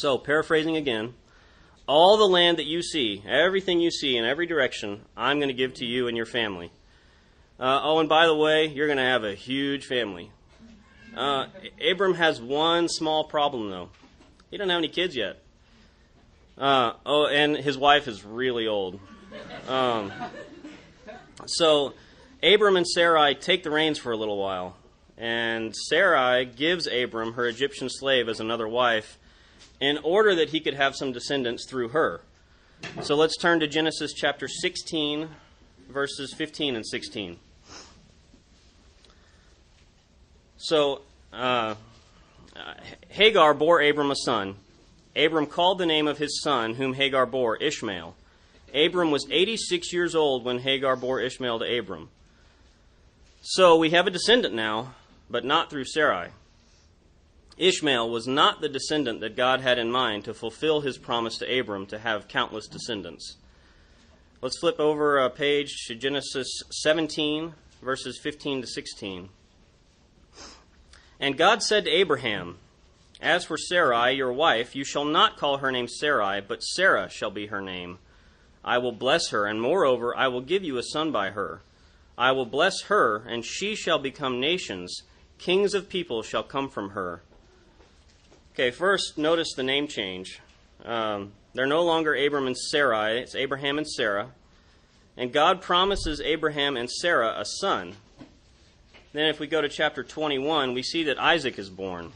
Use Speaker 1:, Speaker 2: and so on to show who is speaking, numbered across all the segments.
Speaker 1: So, paraphrasing again, all the land that you see, everything you see in every direction, I'm going to give to you and your family. Uh, oh, and by the way, you're going to have a huge family. Uh, Abram has one small problem, though. He doesn't have any kids yet. Uh, oh, and his wife is really old. Um, so, Abram and Sarai take the reins for a little while. And Sarai gives Abram her Egyptian slave as another wife in order that he could have some descendants through her. So let's turn to Genesis chapter 16, verses 15 and 16. So, uh, Hagar bore Abram a son. Abram called the name of his son, whom Hagar bore, Ishmael. Abram was 86 years old when Hagar bore Ishmael to Abram. So we have a descendant now, but not through Sarai. Ishmael was not the descendant that God had in mind to fulfill his promise to Abram to have countless descendants. Let's flip over a page to Genesis 17, verses 15 to 16. And God said to Abraham, As for Sarai, your wife, you shall not call her name Sarai, but Sarah shall be her name. I will bless her, and moreover, I will give you a son by her. I will bless her, and she shall become nations. Kings of people shall come from her. Okay, first, notice the name change. Um, they're no longer Abram and Sarai, it's Abraham and Sarah. And God promises Abraham and Sarah a son, then, if we go to chapter 21, we see that Isaac is born.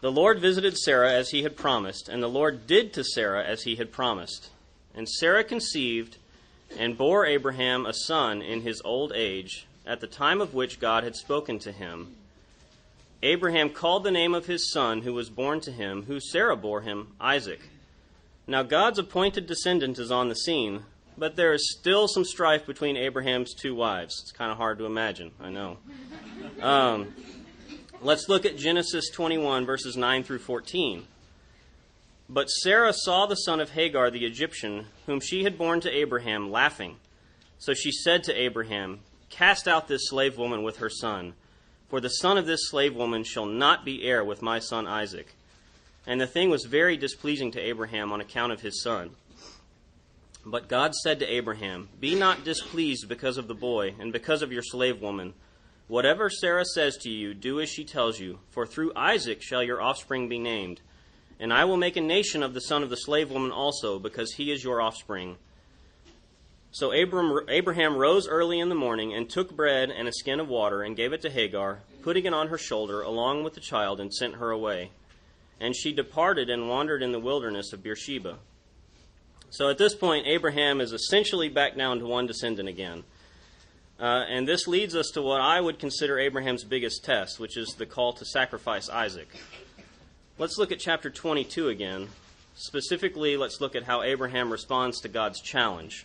Speaker 1: The Lord visited Sarah as he had promised, and the Lord did to Sarah as he had promised. And Sarah conceived and bore Abraham a son in his old age, at the time of which God had spoken to him. Abraham called the name of his son who was born to him, who Sarah bore him, Isaac. Now God's appointed descendant is on the scene, but there is still some strife between Abraham's two wives. It's kind of hard to imagine, I know. Um, let's look at Genesis 21, verses 9 through 14. But Sarah saw the son of Hagar the Egyptian, whom she had borne to Abraham, laughing. So she said to Abraham, Cast out this slave woman with her son, for the son of this slave woman shall not be heir with my son Isaac. And the thing was very displeasing to Abraham on account of his son. But God said to Abraham, Be not displeased because of the boy, and because of your slave woman. Whatever Sarah says to you, do as she tells you, for through Isaac shall your offspring be named. And I will make a nation of the son of the slave woman also, because he is your offspring. So Abram, Abraham rose early in the morning, and took bread and a skin of water, and gave it to Hagar, putting it on her shoulder, along with the child, and sent her away. And she departed and wandered in the wilderness of Beersheba. So at this point, Abraham is essentially back down to one descendant again. Uh, and this leads us to what I would consider Abraham's biggest test, which is the call to sacrifice Isaac. Let's look at chapter 22 again. Specifically, let's look at how Abraham responds to God's challenge.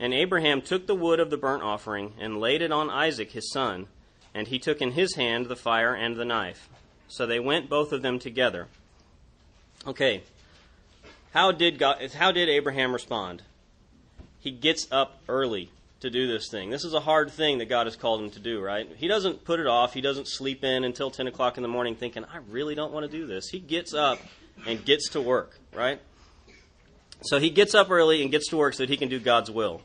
Speaker 1: And Abraham took the wood of the burnt offering and laid it on Isaac his son, and he took in his hand the fire and the knife. So they went both of them together. Okay, how did God, how did Abraham respond? He gets up early to do this thing. This is a hard thing that God has called him to do, right? He doesn't put it off. He doesn't sleep in until 10 o'clock in the morning thinking, I really don't want to do this. He gets up and gets to work, right? So he gets up early and gets to work so that he can do God's will.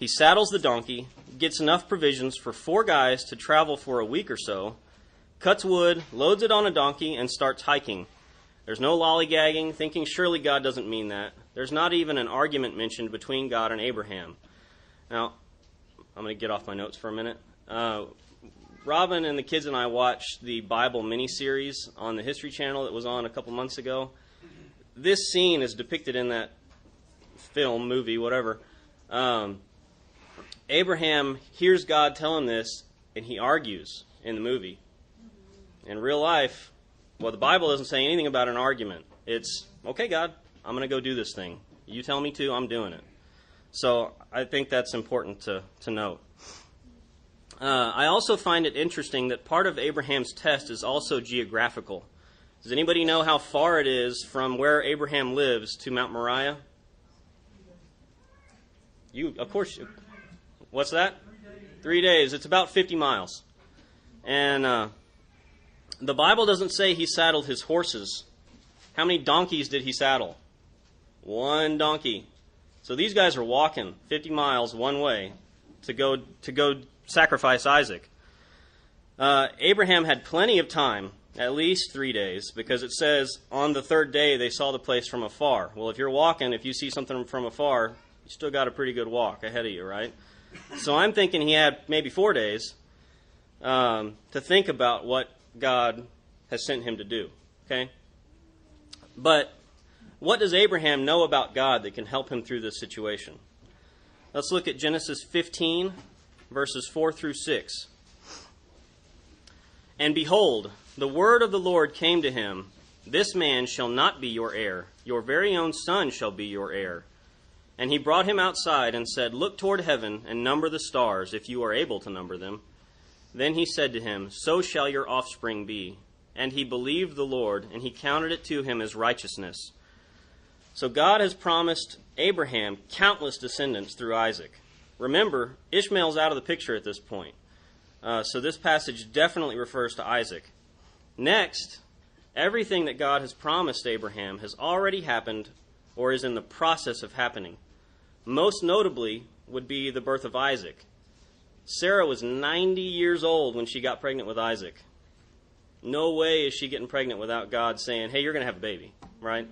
Speaker 1: He saddles the donkey, gets enough provisions for four guys to travel for a week or so, cuts wood, loads it on a donkey, and starts hiking there's no lollygagging, thinking surely God doesn't mean that. There's not even an argument mentioned between God and Abraham. Now, I'm going to get off my notes for a minute. Uh, Robin and the kids and I watched the Bible miniseries on the History Channel that was on a couple months ago. This scene is depicted in that film, movie, whatever. Um, Abraham hears God tell him this, and he argues in the movie. In real life, Well, the Bible doesn't say anything about an argument. It's, okay, God, I'm going to go do this thing. You tell me to, I'm doing it. So I think that's important to, to note. Uh, I also find it interesting that part of Abraham's test is also geographical. Does anybody know how far it is from where Abraham lives to Mount Moriah? You, of course. What's that? Three days. It's about 50 miles. And uh, the Bible doesn't say he saddled his horses. How many donkeys did he saddle? One donkey. So these guys are walking 50 miles one way to go to go sacrifice Isaac. Uh, Abraham had plenty of time, at least three days, because it says on the third day they saw the place from afar. Well, if you're walking, if you see something from afar, you still got a pretty good walk ahead of you, right? So I'm thinking he had maybe four days um, to think about what God has sent him to do. Okay? But what does Abraham know about God that can help him through this situation? Let's look at Genesis 15, verses 4 through 6. And behold, the word of the Lord came to him This man shall not be your heir, your very own son shall be your heir. And he brought him outside and said, Look toward heaven and number the stars, if you are able to number them. Then he said to him, So shall your offspring be. And he believed the Lord, and he counted it to him as righteousness. So God has promised Abraham countless descendants through Isaac. Remember, Ishmael's out of the picture at this point. Uh, so this passage definitely refers to Isaac. Next, everything that God has promised Abraham has already happened or is in the process of happening. Most notably would be the birth of Isaac. Sarah was 90 years old when she got pregnant with Isaac. No way is she getting pregnant without God saying, hey, you're going to have a baby, right?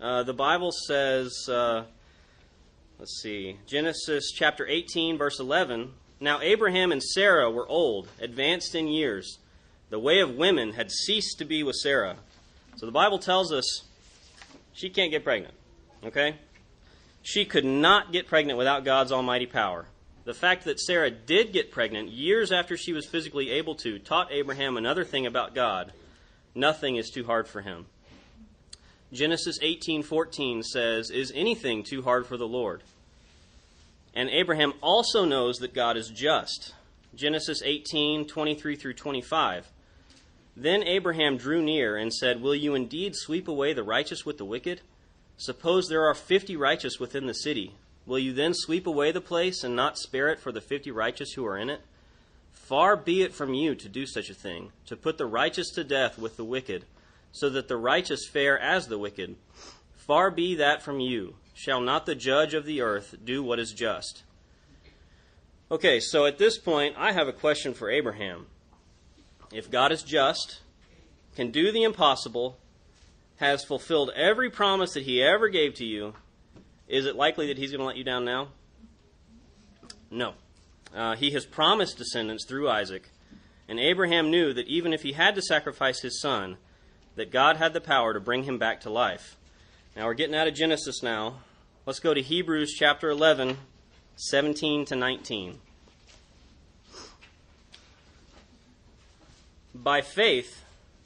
Speaker 1: Uh, the Bible says, uh, let's see, Genesis chapter 18, verse 11. Now Abraham and Sarah were old, advanced in years. The way of women had ceased to be with Sarah. So the Bible tells us she can't get pregnant, okay? She could not get pregnant without God's almighty power. The fact that Sarah did get pregnant years after she was physically able to taught Abraham another thing about God. Nothing is too hard for him. Genesis 18:14 says, "Is anything too hard for the Lord?" And Abraham also knows that God is just. Genesis 18:23 through 25. Then Abraham drew near and said, "Will you indeed sweep away the righteous with the wicked? Suppose there are 50 righteous within the city. Will you then sweep away the place and not spare it for the 50 righteous who are in it? Far be it from you to do such a thing, to put the righteous to death with the wicked." so that the righteous fare as the wicked. Far be that from you. Shall not the judge of the earth do what is just? Okay, so at this point, I have a question for Abraham. If God is just, can do the impossible, has fulfilled every promise that he ever gave to you, is it likely that he's going to let you down now? No. Uh, he has promised descendants through Isaac, and Abraham knew that even if he had to sacrifice his son, that God had the power to bring him back to life. Now we're getting out of Genesis now. Let's go to Hebrews chapter 11, 17 to 19. By faith,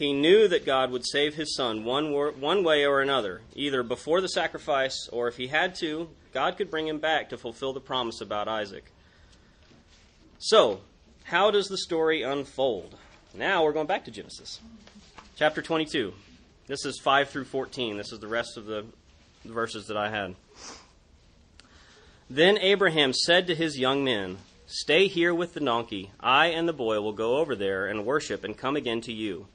Speaker 1: He knew that God would save his son one, one way or another, either before the sacrifice or if he had to, God could bring him back to fulfill the promise about Isaac. So, how does the story unfold? Now we're going back to Genesis. Chapter 22. This is 5 through 14. This is the rest of the verses that I had. Then Abraham said to his young men, Stay here with the donkey. I and the boy will go over there and worship and come again to you.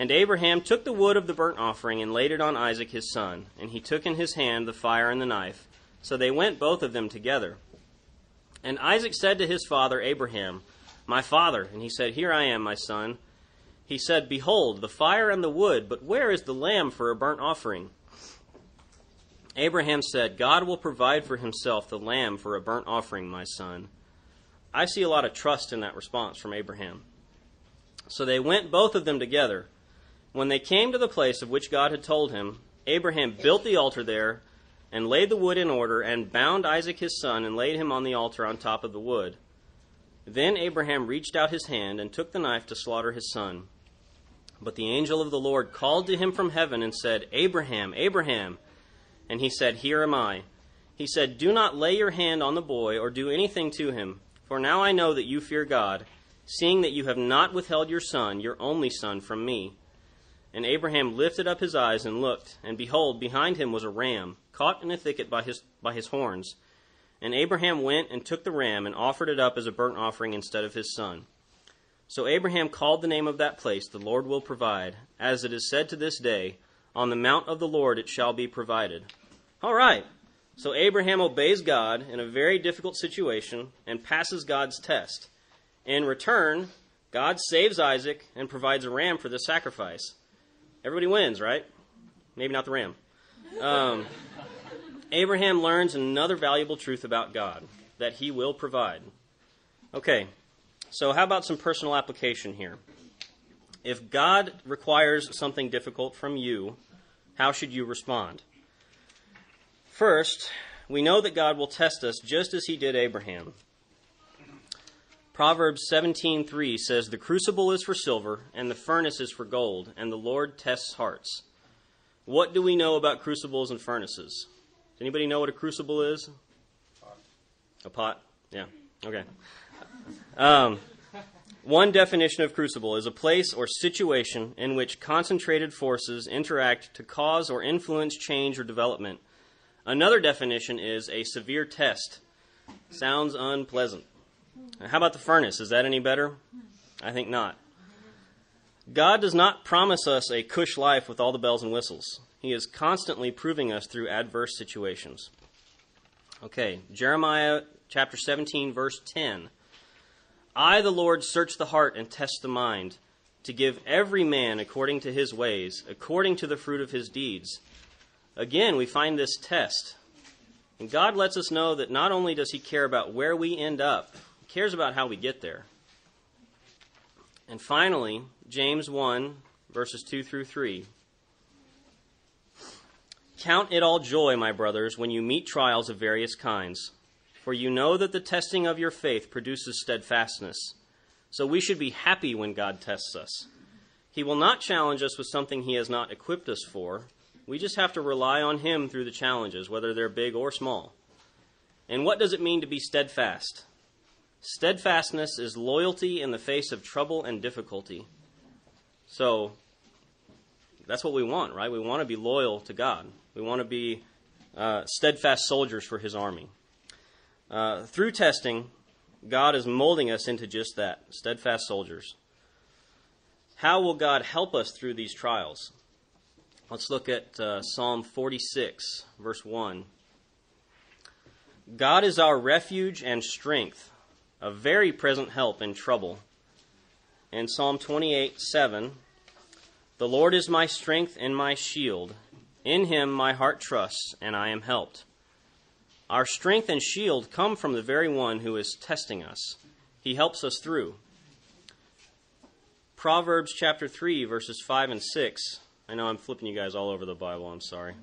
Speaker 1: And Abraham took the wood of the burnt offering and laid it on Isaac his son, and he took in his hand the fire and the knife. So they went both of them together. And Isaac said to his father Abraham, My father. And he said, Here I am, my son he said, Behold, the fire and the wood, but where is the lamb for a burnt offering? Abraham said, God will provide for himself the lamb for a burnt offering, my son. I see a lot of trust in that response from Abraham. So they went both of them together. When they came to the place of which God had told him, Abraham built the altar there and laid the wood in order and bound Isaac his son and laid him on the altar on top of the wood. Then Abraham reached out his hand and took the knife to slaughter his son. But the angel of the Lord called to him from heaven and said, Abraham, Abraham. And he said, Here am I. He said, Do not lay your hand on the boy or do anything to him, for now I know that you fear God, seeing that you have not withheld your son, your only son, from me. And Abraham lifted up his eyes and looked, and behold, behind him was a ram, caught in a thicket by his, by his horns. And Abraham went and took the ram and offered it up as a burnt offering instead of his son. So Abraham called the name of that place, The Lord will provide. As it is said to this day, On the mount of the Lord it shall be provided. All right. So Abraham obeys God in a very difficult situation and passes God's test. In return, God saves Isaac and provides a ram for the sacrifice. Everybody wins, right? Maybe not the ram. Um, Abraham learns another valuable truth about God that he will provide. Okay, so how about some personal application here? If God requires something difficult from you, how should you respond? First, we know that God will test us just as he did Abraham. Proverbs 17:3 says, "The crucible is for silver, and the furnace is for gold, and the Lord tests hearts." What do we know about crucibles and furnaces? Does anybody know what a crucible is? Pot. A pot? Yeah. Okay. Um, one definition of crucible is a place or situation in which concentrated forces interact to cause or influence change or development Another definition is a severe test. Sounds unpleasant. How about the furnace? Is that any better? I think not. God does not promise us a cush life with all the bells and whistles. He is constantly proving us through adverse situations. Okay, Jeremiah chapter 17, verse 10. I, the Lord, search the heart and test the mind, to give every man according to his ways, according to the fruit of his deeds. Again, we find this test. And God lets us know that not only does He care about where we end up, cares about how we get there. And finally, James 1, verses 2 through 3. Count it all joy, my brothers, when you meet trials of various kinds, for you know that the testing of your faith produces steadfastness. So we should be happy when God tests us. He will not challenge us with something He has not equipped us for we just have to rely on Him through the challenges, whether they're big or small. And what does it mean to be steadfast? Steadfastness is loyalty in the face of trouble and difficulty. So, that's what we want, right? We want to be loyal to God. We want to be uh, steadfast soldiers for His army. Uh, through testing, God is molding us into just that steadfast soldiers. How will God help us through these trials? Let's look at uh, Psalm 46, verse 1. God is our refuge and strength, a very present help in trouble. In Psalm 28, 7. The Lord is my strength and my shield. In him my heart trusts, and I am helped. Our strength and shield come from the very one who is testing us. He helps us through. Proverbs chapter 3, verses 5 and 6 I know I'm flipping you guys all over the Bible. I'm sorry.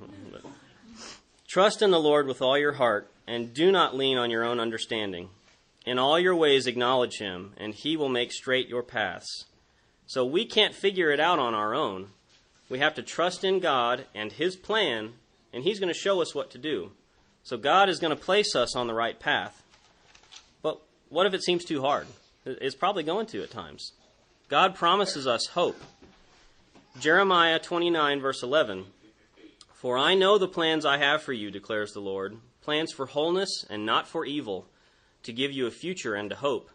Speaker 1: Trust in the Lord with all your heart, and do not lean on your own understanding. In all your ways acknowledge him, and he will make straight your paths. So we can't figure it out on our own. We have to trust in God and his plan, and he's going to show us what to do. So God is going to place us on the right path. But what if it seems too hard? It's probably going to at times. God promises us hope. Jeremiah 29, verse 11. For I know the plans I have for you, declares the Lord plans for wholeness and not for evil, to give you a future and a hope.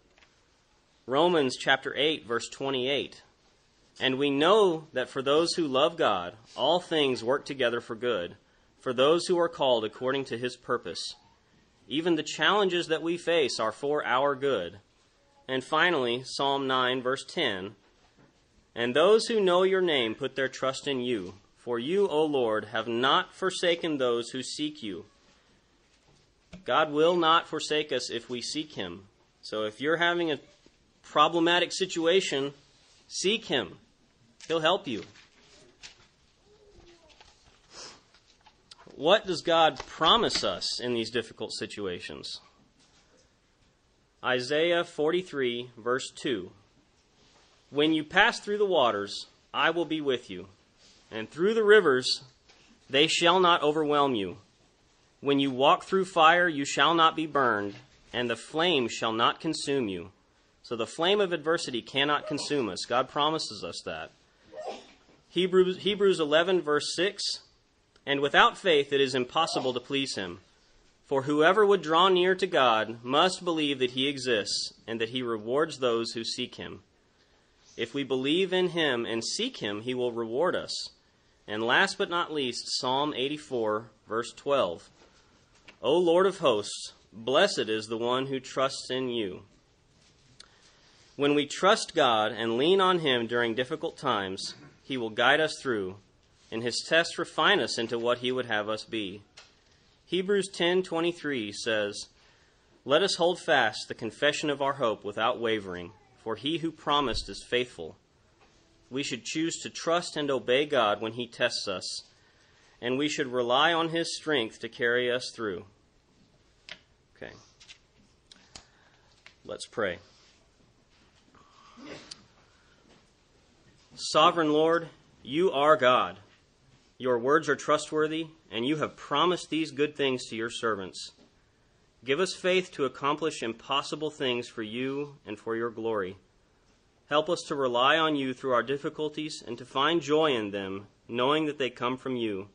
Speaker 1: Romans chapter 8, verse 28. And we know that for those who love God, all things work together for good, for those who are called according to his purpose. Even the challenges that we face are for our good. And finally, Psalm 9, verse 10 and those who know your name put their trust in you, For you, O Lord, have not forsaken those who seek you. God will not forsake us if we seek Him. So if you're having a problematic situation, seek Him. He'll help you. What does God promise us in these difficult situations? Isaiah 43, verse 2. When you pass through the waters, I will be with you, and through the rivers, they shall not overwhelm you. When you walk through fire, you shall not be burned, and the flame shall not consume you. So the flame of adversity cannot consume us. God promises us that. Hebrews, Hebrews 11, verse 6 And without faith it is impossible to please him. For whoever would draw near to God must believe that he exists, and that he rewards those who seek him. If we believe in him and seek him, he will reward us. And last but not least, Psalm 84, verse 12. O Lord of hosts, blessed is the one who trusts in you. When we trust God and lean on Him during difficult times, He will guide us through, and His tests refine us into what He would have us be. Hebrews 10:23 says, "Let us hold fast the confession of our hope without wavering, for He who promised is faithful." We should choose to trust and obey God when He tests us and we should rely on His strength to carry us through. Okay. Let's pray. Sovereign Lord, you are God. Your words are trustworthy, and you have promised these good things to your servants. Give us faith to accomplish impossible things for you and for your glory. Help us to rely on you through our difficulties and to find joy in them, knowing that they come from you.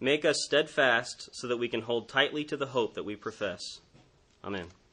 Speaker 1: Make us steadfast so that we can hold tightly to the hope that we profess. Amen.